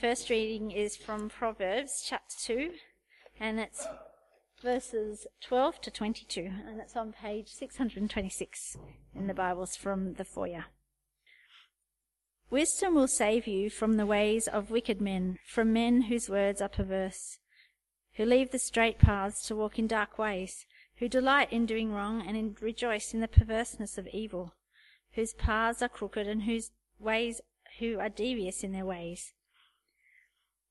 First reading is from Proverbs chapter 2, and it's verses 12 to 22, and it's on page 626 in the Bibles from the foyer. Wisdom will save you from the ways of wicked men, from men whose words are perverse, who leave the straight paths to walk in dark ways, who delight in doing wrong and in rejoice in the perverseness of evil, whose paths are crooked and whose ways who are devious in their ways.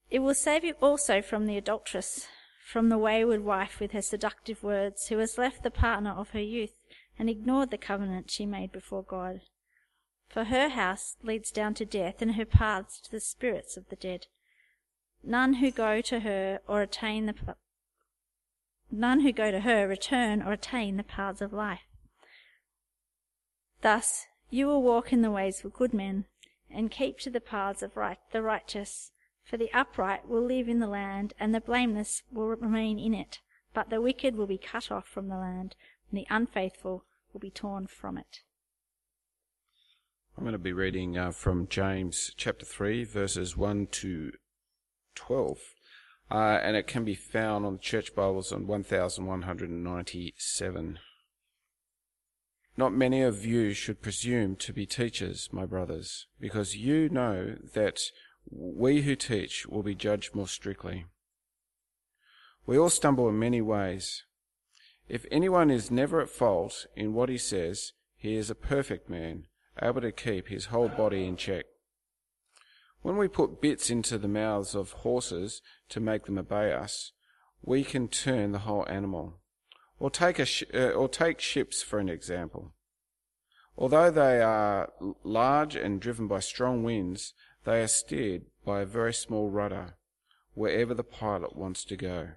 It will save you also from the adulteress, from the wayward wife with her seductive words, who has left the partner of her youth and ignored the covenant she made before God. For her house leads down to death, and her paths to the spirits of the dead. None who go to her or attain the none who go to her return or attain the paths of life. Thus you will walk in the ways of good men, and keep to the paths of right, the righteous. For the upright will live in the land, and the blameless will remain in it. But the wicked will be cut off from the land, and the unfaithful will be torn from it. I'm going to be reading uh, from James chapter 3, verses 1 to 12. Uh, and it can be found on the Church Bibles on 1197. Not many of you should presume to be teachers, my brothers, because you know that we who teach will be judged more strictly. We all stumble in many ways. If anyone is never at fault in what he says, he is a perfect man, able to keep his whole body in check. When we put bits into the mouths of horses to make them obey us, we can turn the whole animal. Or take, a sh- uh, or take ships for an example. Although they are large and driven by strong winds, they are steered by a very small rudder wherever the pilot wants to go.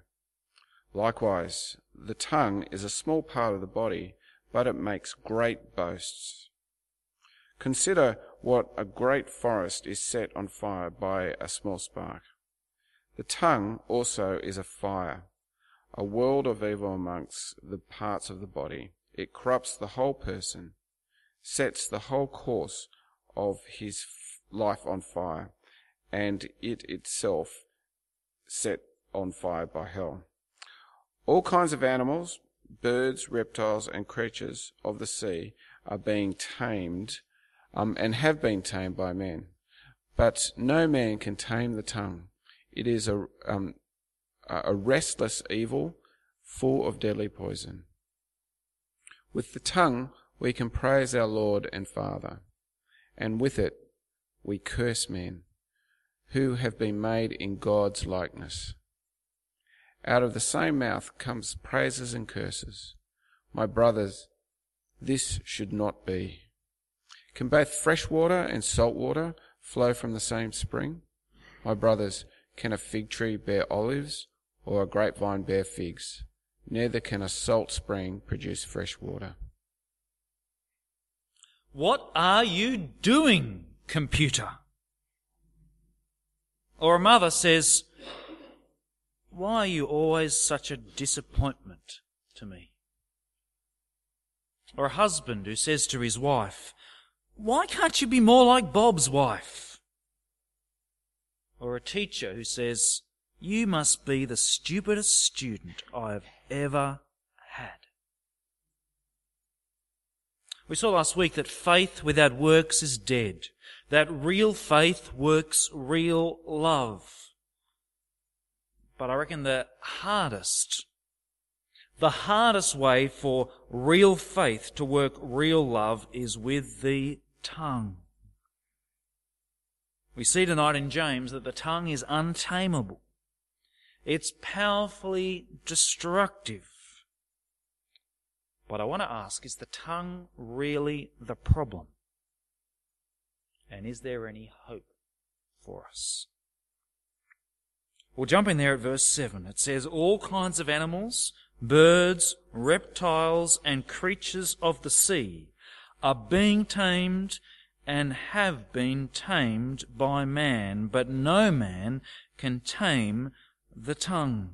Likewise, the tongue is a small part of the body, but it makes great boasts. Consider what a great forest is set on fire by a small spark. The tongue also is a fire, a world of evil amongst the parts of the body. It corrupts the whole person, sets the whole course of his life on fire, and it itself set on fire by hell. All kinds of animals, birds, reptiles, and creatures of the sea are being tamed um, and have been tamed by men. But no man can tame the tongue. It is a, um, a restless evil full of deadly poison. With the tongue we can praise our Lord and Father, and with it we curse men who have been made in God's likeness. Out of the same mouth comes praises and curses. My brothers, this should not be. Can both fresh water and salt water flow from the same spring? My brothers, can a fig tree bear olives or a grapevine bear figs? Neither can a salt spring produce fresh water. What are you doing? Computer. Or a mother says, Why are you always such a disappointment to me? Or a husband who says to his wife, Why can't you be more like Bob's wife? Or a teacher who says, You must be the stupidest student I have ever had. We saw last week that faith without works is dead that real faith works real love. But I reckon the hardest, the hardest way for real faith to work real love is with the tongue. We see tonight in James that the tongue is untamable. It's powerfully destructive. But I want to ask, is the tongue really the problem? And is there any hope for us? We'll jump in there at verse 7. It says, All kinds of animals, birds, reptiles, and creatures of the sea are being tamed and have been tamed by man, but no man can tame the tongue.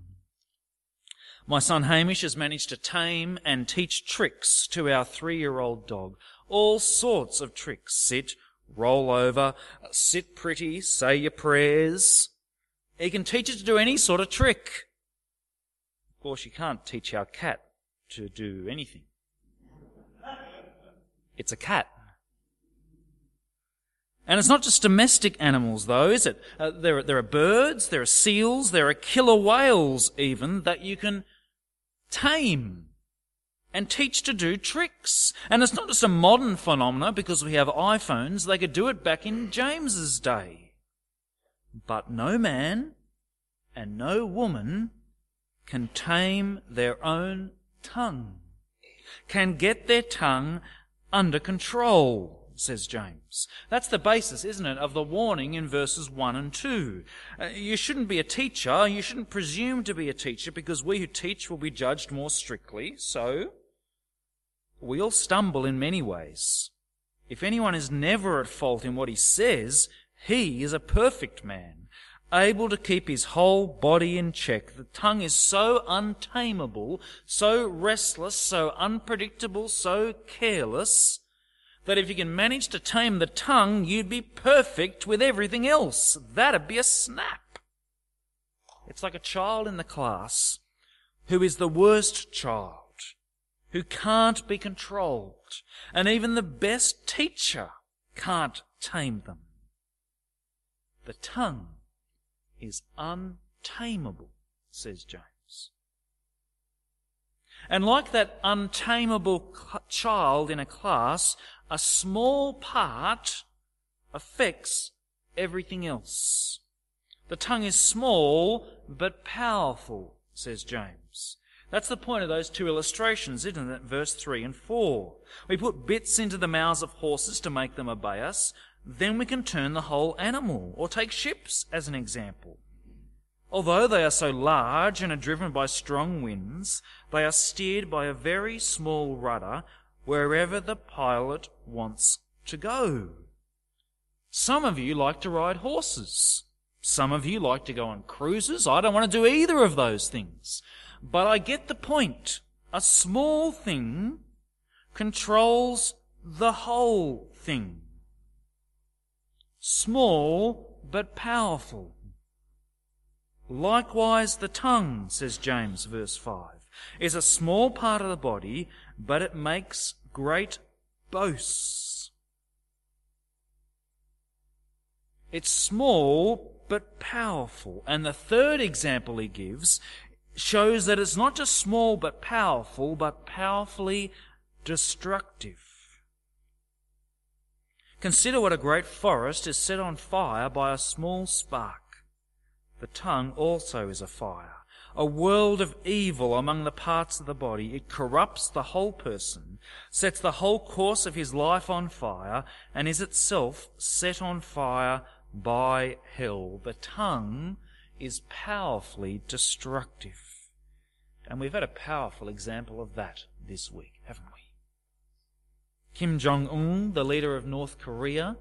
My son Hamish has managed to tame and teach tricks to our three year old dog. All sorts of tricks sit roll over, sit pretty, say your prayers. He can teach it to do any sort of trick. Of course, you can't teach our cat to do anything. It's a cat. And it's not just domestic animals, though, is it? Uh, there, are, there are birds, there are seals, there are killer whales, even, that you can tame and teach to do tricks. And it's not just a modern phenomenon because we have iPhones, they could do it back in James's day. But no man and no woman can tame their own tongue, can get their tongue under control says James. That's the basis, isn't it, of the warning in verses 1 and 2. Uh, you shouldn't be a teacher, you shouldn't presume to be a teacher, because we who teach will be judged more strictly. So, we all stumble in many ways. If anyone is never at fault in what he says, he is a perfect man, able to keep his whole body in check. The tongue is so untamable, so restless, so unpredictable, so careless, that if you can manage to tame the tongue, you'd be perfect with everything else. That'd be a snap. It's like a child in the class who is the worst child, who can't be controlled, and even the best teacher can't tame them. The tongue is untamable, says James. And like that untamable child in a class, a small part affects everything else. The tongue is small but powerful, says James. That's the point of those two illustrations, isn't it? Verse 3 and 4. We put bits into the mouths of horses to make them obey us, then we can turn the whole animal, or take ships as an example. Although they are so large and are driven by strong winds, they are steered by a very small rudder wherever the pilot wants to go. Some of you like to ride horses. Some of you like to go on cruises. I don't want to do either of those things. But I get the point. A small thing controls the whole thing. Small but powerful. Likewise, the tongue, says James, verse 5, is a small part of the body, but it makes great boasts. It's small but powerful. And the third example he gives shows that it's not just small but powerful, but powerfully destructive. Consider what a great forest is set on fire by a small spark. The tongue also is a fire a world of evil among the parts of the body. It corrupts the whole person, sets the whole course of his life on fire, and is itself set on fire by hell. The tongue is powerfully destructive. And we've had a powerful example of that this week, haven't we? Kim Jong un, the leader of North Korea,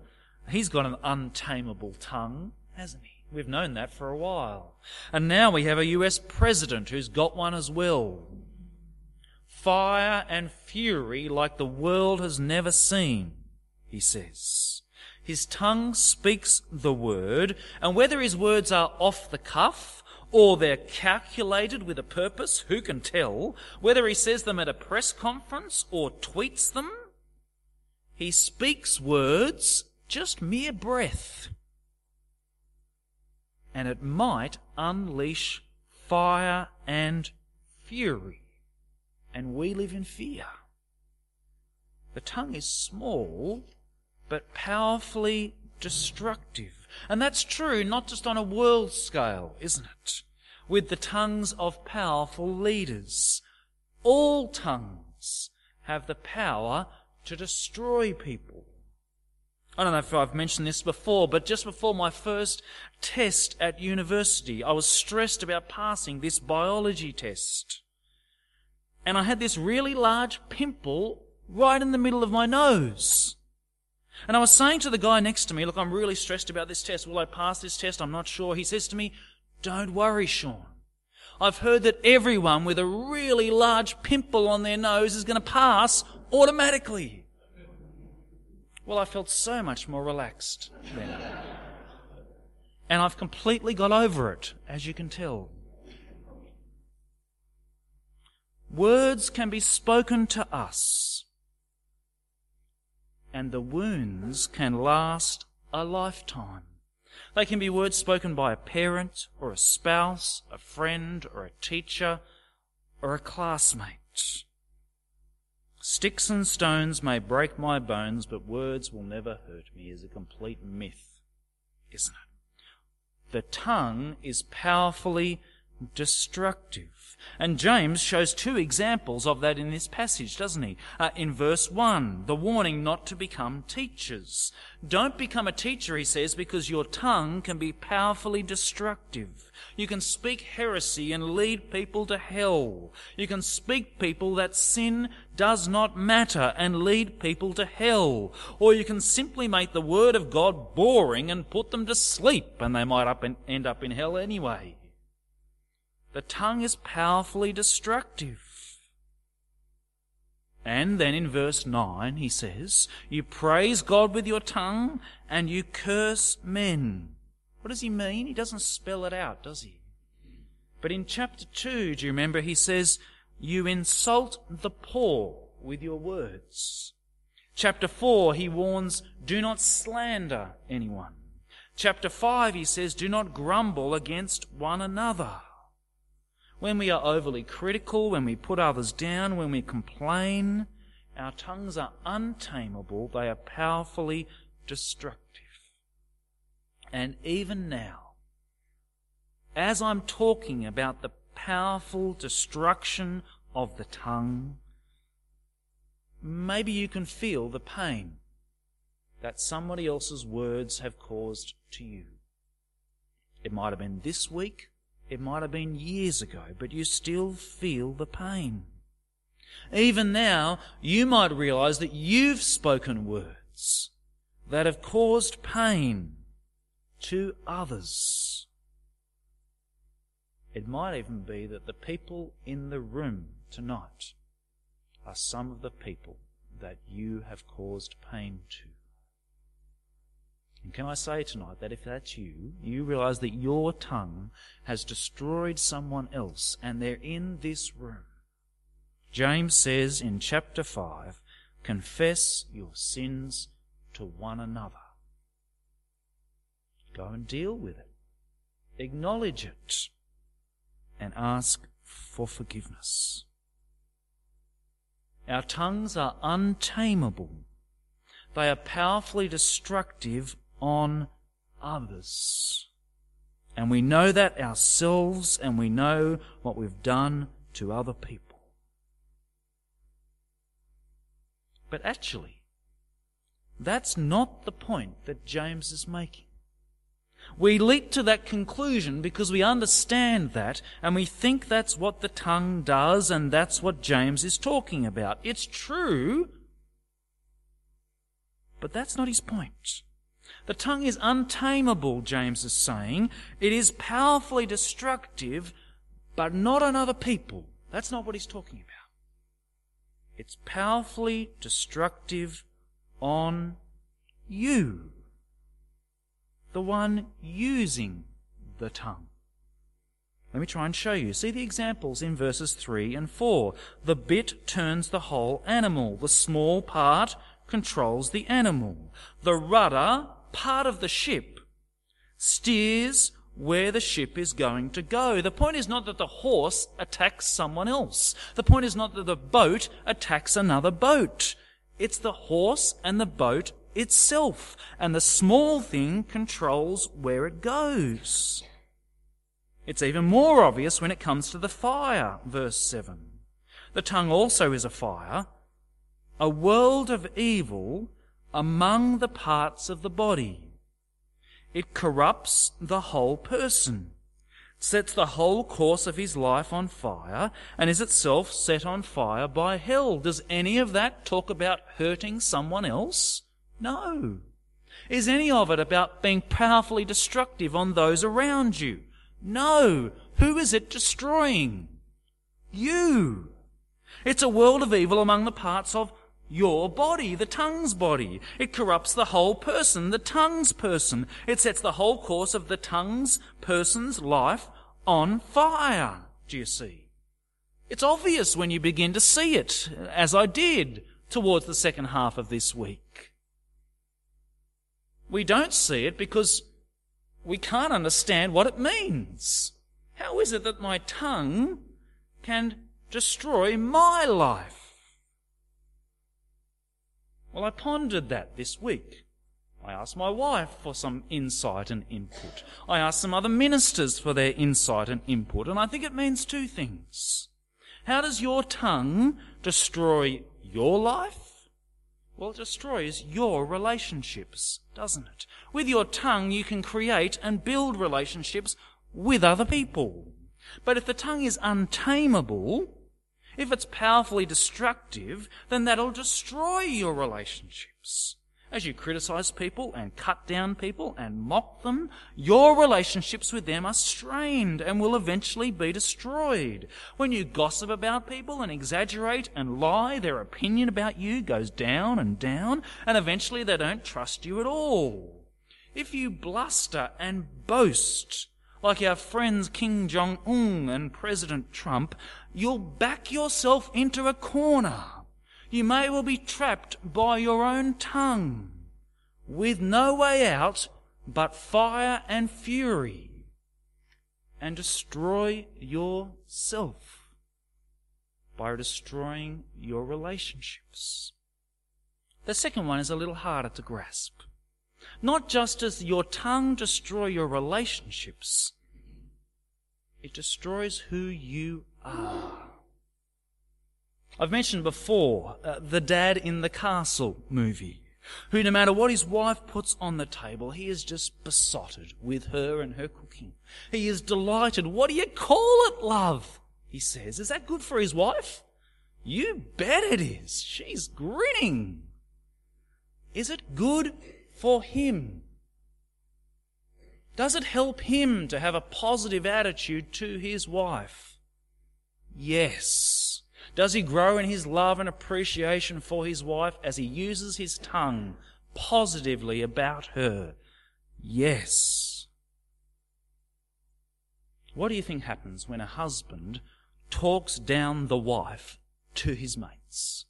he's got an untamable tongue, hasn't he? We've known that for a while. And now we have a US president who's got one as well. Fire and fury like the world has never seen, he says. His tongue speaks the word, and whether his words are off the cuff or they're calculated with a purpose, who can tell? Whether he says them at a press conference or tweets them, he speaks words, just mere breath and it might unleash fire and fury. And we live in fear. The tongue is small, but powerfully destructive. And that's true not just on a world scale, isn't it? With the tongues of powerful leaders. All tongues have the power to destroy people. I don't know if I've mentioned this before, but just before my first test at university, I was stressed about passing this biology test. And I had this really large pimple right in the middle of my nose. And I was saying to the guy next to me, look, I'm really stressed about this test. Will I pass this test? I'm not sure. He says to me, don't worry, Sean. I've heard that everyone with a really large pimple on their nose is going to pass automatically. Well, I felt so much more relaxed then. And I've completely got over it, as you can tell. Words can be spoken to us, and the wounds can last a lifetime. They can be words spoken by a parent, or a spouse, a friend, or a teacher, or a classmate. Sticks and stones may break my bones, but words will never hurt me is a complete myth, isn't it? The tongue is powerfully destructive. And James shows two examples of that in this passage, doesn't he? Uh, in verse 1, the warning not to become teachers. Don't become a teacher, he says, because your tongue can be powerfully destructive. You can speak heresy and lead people to hell. You can speak people that sin does not matter and lead people to hell. Or you can simply make the word of God boring and put them to sleep and they might up and end up in hell anyway. The tongue is powerfully destructive. And then in verse 9 he says, You praise God with your tongue and you curse men. What does he mean? He doesn't spell it out, does he? But in chapter 2, do you remember he says, You insult the poor with your words. Chapter 4, he warns, Do not slander anyone. Chapter 5, he says, Do not grumble against one another when we are overly critical, when we put others down, when we complain, our tongues are untamable, they are powerfully destructive. And even now, as I'm talking about the powerful destruction of the tongue, maybe you can feel the pain that somebody else's words have caused to you. It might have been this week, it might have been years ago, but you still feel the pain. Even now, you might realize that you've spoken words that have caused pain to others. It might even be that the people in the room tonight are some of the people that you have caused pain to. And can I say tonight that if that's you, you realize that your tongue has destroyed someone else and they're in this room. James says in chapter 5, confess your sins to one another. Go and deal with it. Acknowledge it. And ask for forgiveness. Our tongues are untamable. They are powerfully destructive on others. And we know that ourselves and we know what we've done to other people. But actually, that's not the point that James is making. We leap to that conclusion because we understand that and we think that's what the tongue does and that's what James is talking about. It's true, but that's not his point. The tongue is untamable, James is saying. It is powerfully destructive, but not on other people. That's not what he's talking about. It's powerfully destructive on you, the one using the tongue. Let me try and show you. See the examples in verses 3 and 4. The bit turns the whole animal. The small part controls the animal. The rudder part of the ship steers where the ship is going to go. The point is not that the horse attacks someone else. The point is not that the boat attacks another boat. It's the horse and the boat itself. And the small thing controls where it goes. It's even more obvious when it comes to the fire, verse 7. The tongue also is a fire, a world of evil among the parts of the body. It corrupts the whole person, sets the whole course of his life on fire, and is itself set on fire by hell. Does any of that talk about hurting someone else? No. Is any of it about being powerfully destructive on those around you? No. Who is it destroying? You. It's a world of evil among the parts of your body, the tongue's body. It corrupts the whole person, the tongue's person. It sets the whole course of the tongue's person's life on fire. Do you see? It's obvious when you begin to see it, as I did towards the second half of this week. We don't see it because we can't understand what it means. How is it that my tongue can destroy my life? Well, I pondered that this week. I asked my wife for some insight and input. I asked some other ministers for their insight and input, and I think it means two things. How does your tongue destroy your life? Well, it destroys your relationships, doesn't it? With your tongue, you can create and build relationships with other people. But if the tongue is untamable, if it's powerfully destructive, then that'll destroy your relationships. As you criticize people and cut down people and mock them, your relationships with them are strained and will eventually be destroyed. When you gossip about people and exaggerate and lie, their opinion about you goes down and down, and eventually they don't trust you at all. If you bluster and boast, like our friends Kim Jong Un and President Trump, you'll back yourself into a corner. You may well be trapped by your own tongue, with no way out but fire and fury, and destroy yourself by destroying your relationships. The second one is a little harder to grasp. Not just does your tongue destroy your relationships, it destroys who you are. I've mentioned before uh, the dad in the castle movie, who no matter what his wife puts on the table, he is just besotted with her and her cooking. He is delighted. What do you call it, love? He says. Is that good for his wife? You bet it is. She's grinning. Is it good for him? Does it help him to have a positive attitude to his wife? Yes. Does he grow in his love and appreciation for his wife as he uses his tongue positively about her? Yes. What do you think happens when a husband talks down the wife to his mates?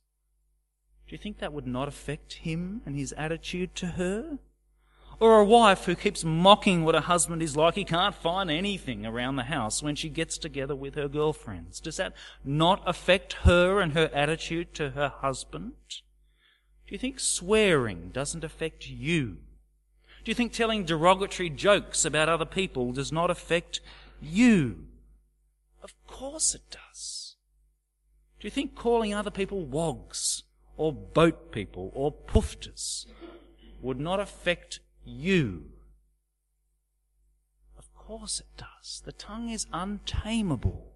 Do you think that would not affect him and his attitude to her? Or a wife who keeps mocking what a husband is like. He can't find anything around the house when she gets together with her girlfriends. Does that not affect her and her attitude to her husband? Do you think swearing doesn't affect you? Do you think telling derogatory jokes about other people does not affect you? Of course it does. Do you think calling other people wogs or boat people or poofters would not affect you. Of course it does. The tongue is untamable.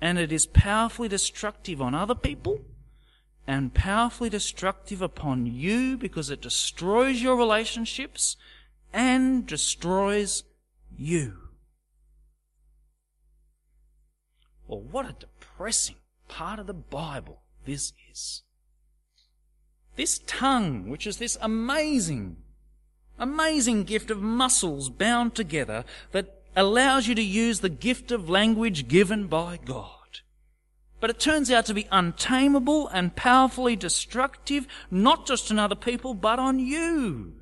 And it is powerfully destructive on other people and powerfully destructive upon you because it destroys your relationships and destroys you. Well, what a depressing part of the Bible this is. This tongue, which is this amazing amazing gift of muscles bound together that allows you to use the gift of language given by God. But it turns out to be untamable and powerfully destructive, not just on other people, but on you.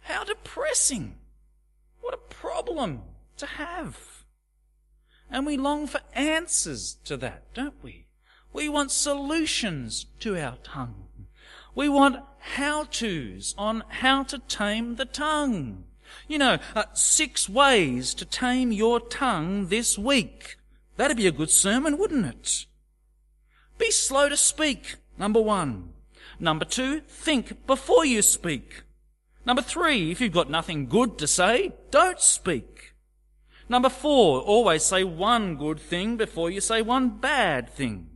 How depressing. What a problem to have. And we long for answers to that, don't we? We want solutions to our tongue. We want how-tos on how to tame the tongue. You know, uh, six ways to tame your tongue this week. That'd be a good sermon, wouldn't it? Be slow to speak, number one. Number two, think before you speak. Number three, if you've got nothing good to say, don't speak. Number four, always say one good thing before you say one bad thing.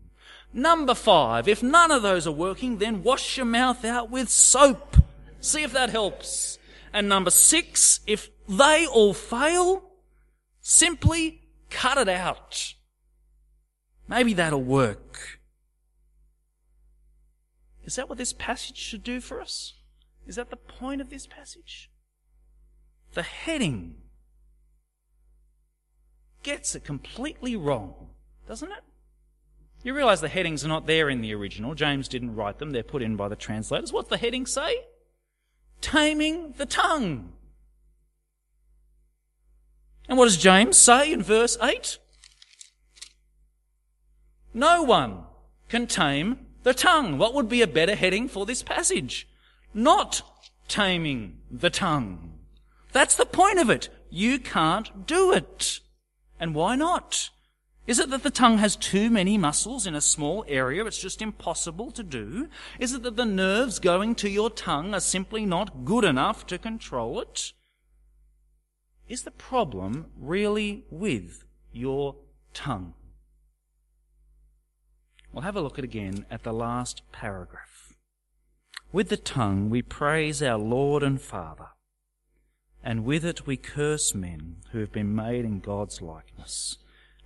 Number five, if none of those are working, then wash your mouth out with soap. See if that helps. And number six, if they all fail, simply cut it out. Maybe that'll work. Is that what this passage should do for us? Is that the point of this passage? The heading gets it completely wrong, doesn't it? You realize the headings are not there in the original. James didn't write them. They're put in by the translators. What's the heading say? Taming the tongue. And what does James say in verse 8? No one can tame the tongue. What would be a better heading for this passage? Not taming the tongue. That's the point of it. You can't do it. And why not? Is it that the tongue has too many muscles in a small area it's just impossible to do? Is it that the nerves going to your tongue are simply not good enough to control it? Is the problem really with your tongue? We'll have a look at again at the last paragraph. With the tongue we praise our Lord and Father, and with it we curse men who have been made in God's likeness.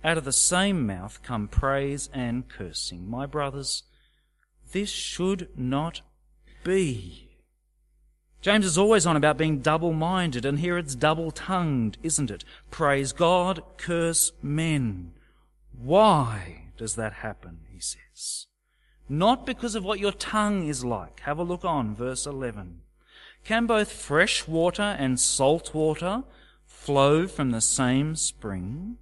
Out of the same mouth come praise and cursing. My brothers, this should not be. James is always on about being double minded, and here it's double tongued, isn't it? Praise God, curse men. Why does that happen, he says? Not because of what your tongue is like. Have a look on, verse 11. Can both fresh water and salt water flow from the same spring?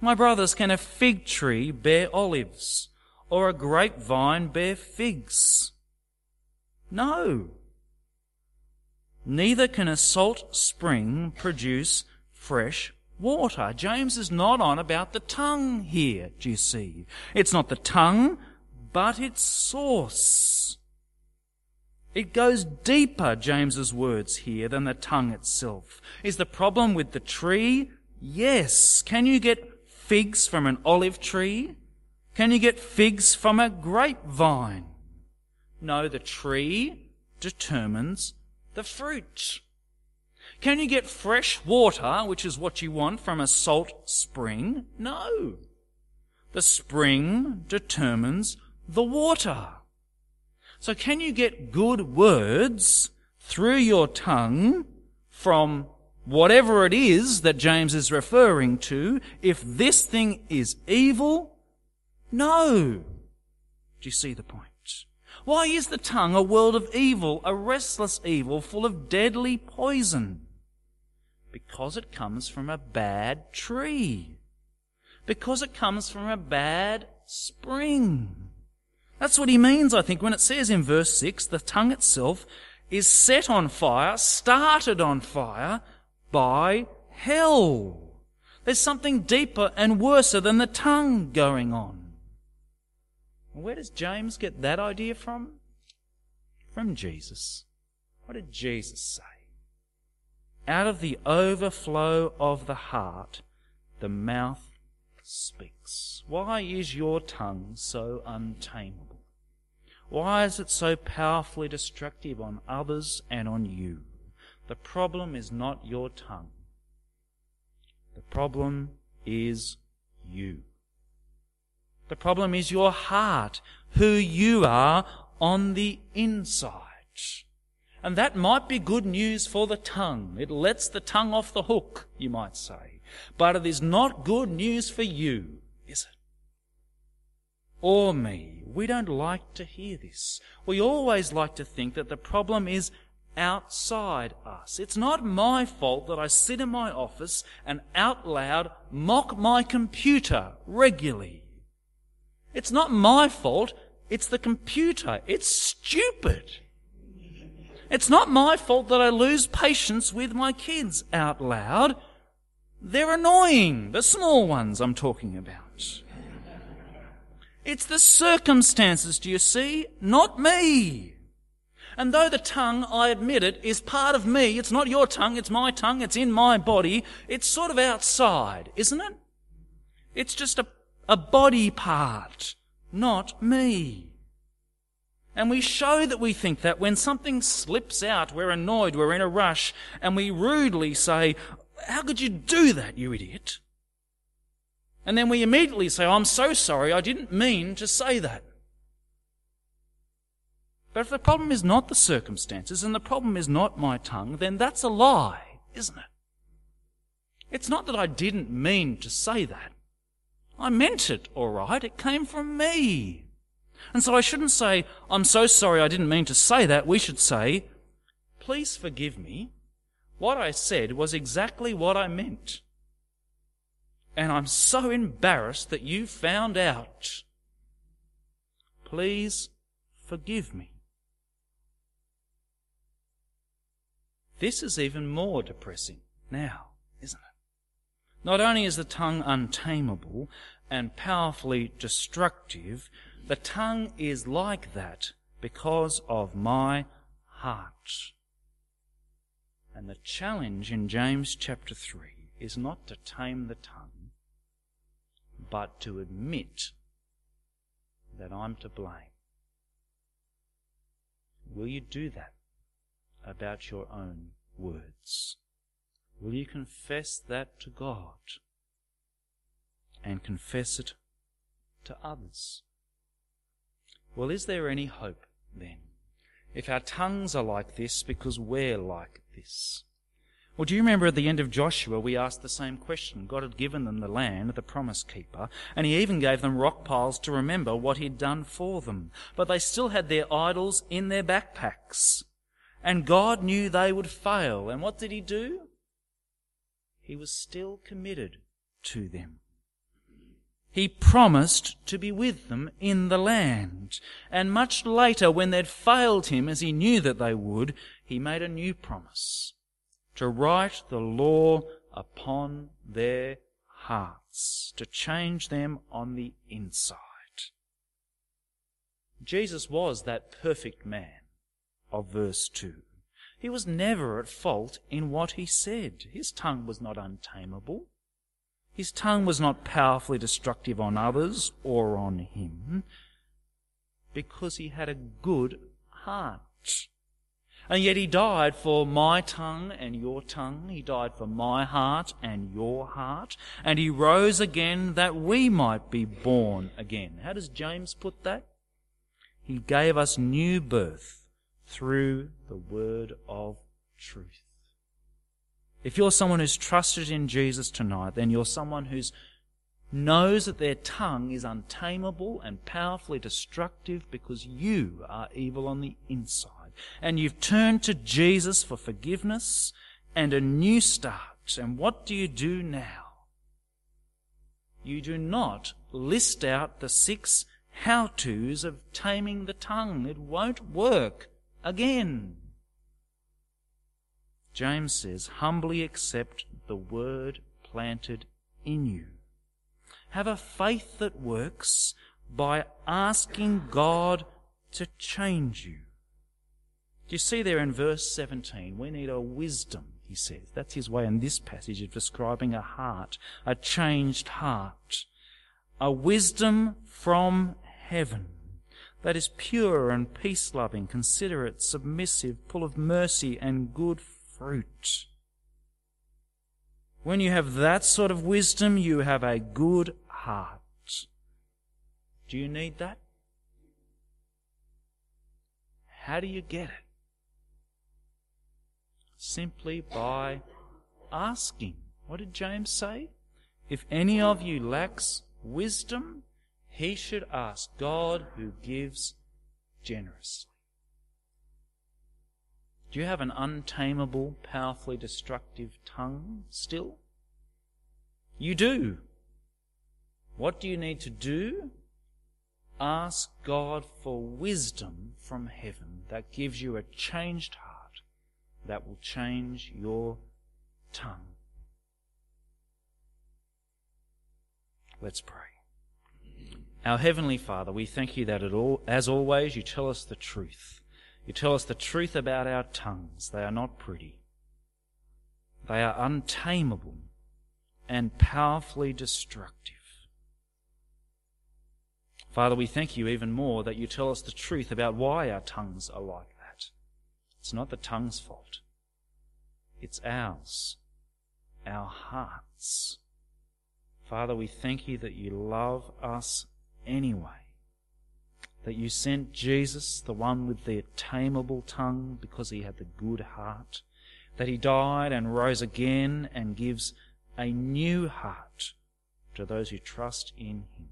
My brothers, can a fig tree bear olives or a grapevine bear figs? No. Neither can a salt spring produce fresh water. James is not on about the tongue here, do you see? It's not the tongue, but its source. It goes deeper, James's words here, than the tongue itself. Is the problem with the tree? Yes. Can you get figs from an olive tree? Can you get figs from a grapevine? No, the tree determines the fruit. Can you get fresh water, which is what you want, from a salt spring? No. The spring determines the water. So can you get good words through your tongue from whatever it is that James is referring to if this thing is evil? No. Do you see the point? Why is the tongue a world of evil, a restless evil full of deadly poison? Because it comes from a bad tree. Because it comes from a bad spring. That's what he means, I think, when it says in verse 6 the tongue itself is set on fire, started on fire by hell. There's something deeper and worser than the tongue going on. Where does James get that idea from? From Jesus. What did Jesus say? Out of the overflow of the heart, the mouth speaks. Why is your tongue so untamable? Why is it so powerfully destructive on others and on you? The problem is not your tongue. The problem is you. The problem is your heart, who you are on the inside. And that might be good news for the tongue. It lets the tongue off the hook, you might say. But it is not good news for you, is it? Or me. We don't like to hear this. We always like to think that the problem is outside us. It's not my fault that I sit in my office and out loud mock my computer regularly. It's not my fault. It's the computer. It's stupid. It's not my fault that I lose patience with my kids out loud. They're annoying. The small ones I'm talking about. It's the circumstances, do you see? Not me. And though the tongue, I admit it, is part of me, it's not your tongue, it's my tongue, it's in my body, it's sort of outside, isn't it? It's just a a body part, not me. And we show that we think that when something slips out, we're annoyed, we're in a rush, and we rudely say, How could you do that, you idiot? And then we immediately say, oh, I'm so sorry, I didn't mean to say that. But if the problem is not the circumstances and the problem is not my tongue, then that's a lie, isn't it? It's not that I didn't mean to say that. I meant it, all right. It came from me. And so I shouldn't say, I'm so sorry I didn't mean to say that. We should say, please forgive me. What I said was exactly what I meant. And I'm so embarrassed that you found out. Please forgive me. This is even more depressing now, isn't it? Not only is the tongue untamable and powerfully destructive, the tongue is like that because of my heart. And the challenge in James chapter 3 is not to tame the tongue, but to admit that I'm to blame. Will you do that about your own words? Will you confess that to God and confess it to others? Well, is there any hope then? If our tongues are like this because we're like this. Well, do you remember at the end of Joshua, we asked the same question? God had given them the land, the promise keeper, and He even gave them rock piles to remember what He'd done for them. But they still had their idols in their backpacks. And God knew they would fail. And what did He do? He was still committed to them. He promised to be with them in the land. And much later, when they'd failed him, as he knew that they would, he made a new promise to write the law upon their hearts, to change them on the inside. Jesus was that perfect man of verse 2. He was never at fault in what he said. His tongue was not untamable. His tongue was not powerfully destructive on others or on him because he had a good heart. And yet he died for my tongue and your tongue. He died for my heart and your heart. And he rose again that we might be born again. How does James put that? He gave us new birth through the word of truth. If you're someone who's trusted in Jesus tonight, then you're someone who knows that their tongue is untamable and powerfully destructive because you are evil on the inside. And you've turned to Jesus for forgiveness and a new start. And what do you do now? You do not list out the six how to's of taming the tongue. It won't work again. James says, humbly accept the word planted in you. Have a faith that works by asking God to change you. Do you see there in verse 17? We need a wisdom, he says. That's his way in this passage of describing a heart, a changed heart. A wisdom from heaven that is pure and peace loving, considerate, submissive, full of mercy and good fruit. When you have that sort of wisdom, you have a good heart. Do you need that? How do you get it? Simply by asking. What did James say? If any of you lacks wisdom, he should ask God who gives generously. Do you have an untamable, powerfully destructive tongue still? You do. What do you need to do? Ask God for wisdom from heaven that gives you a changed heart that will change your tongue. Let's pray. Our Heavenly Father, we thank you that all, as always you tell us the truth. You tell us the truth about our tongues. They are not pretty. They are untamable and powerfully destructive. Father, we thank you even more that you tell us the truth about why our tongues are like that. It's not the tongue's fault. It's ours. Our hearts. Father, we thank you that you love us anyway that you sent Jesus, the one with the tameable tongue, because he had the good heart, that he died and rose again and gives a new heart to those who trust in him.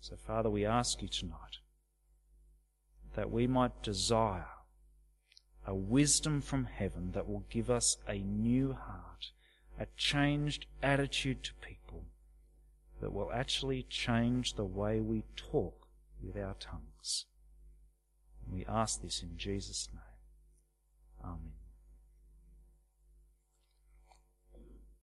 So, Father, we ask you tonight that we might desire a wisdom from heaven that will give us a new heart, a changed attitude to people that will actually change the way we talk with our tongues. We ask this in Jesus' name. Amen.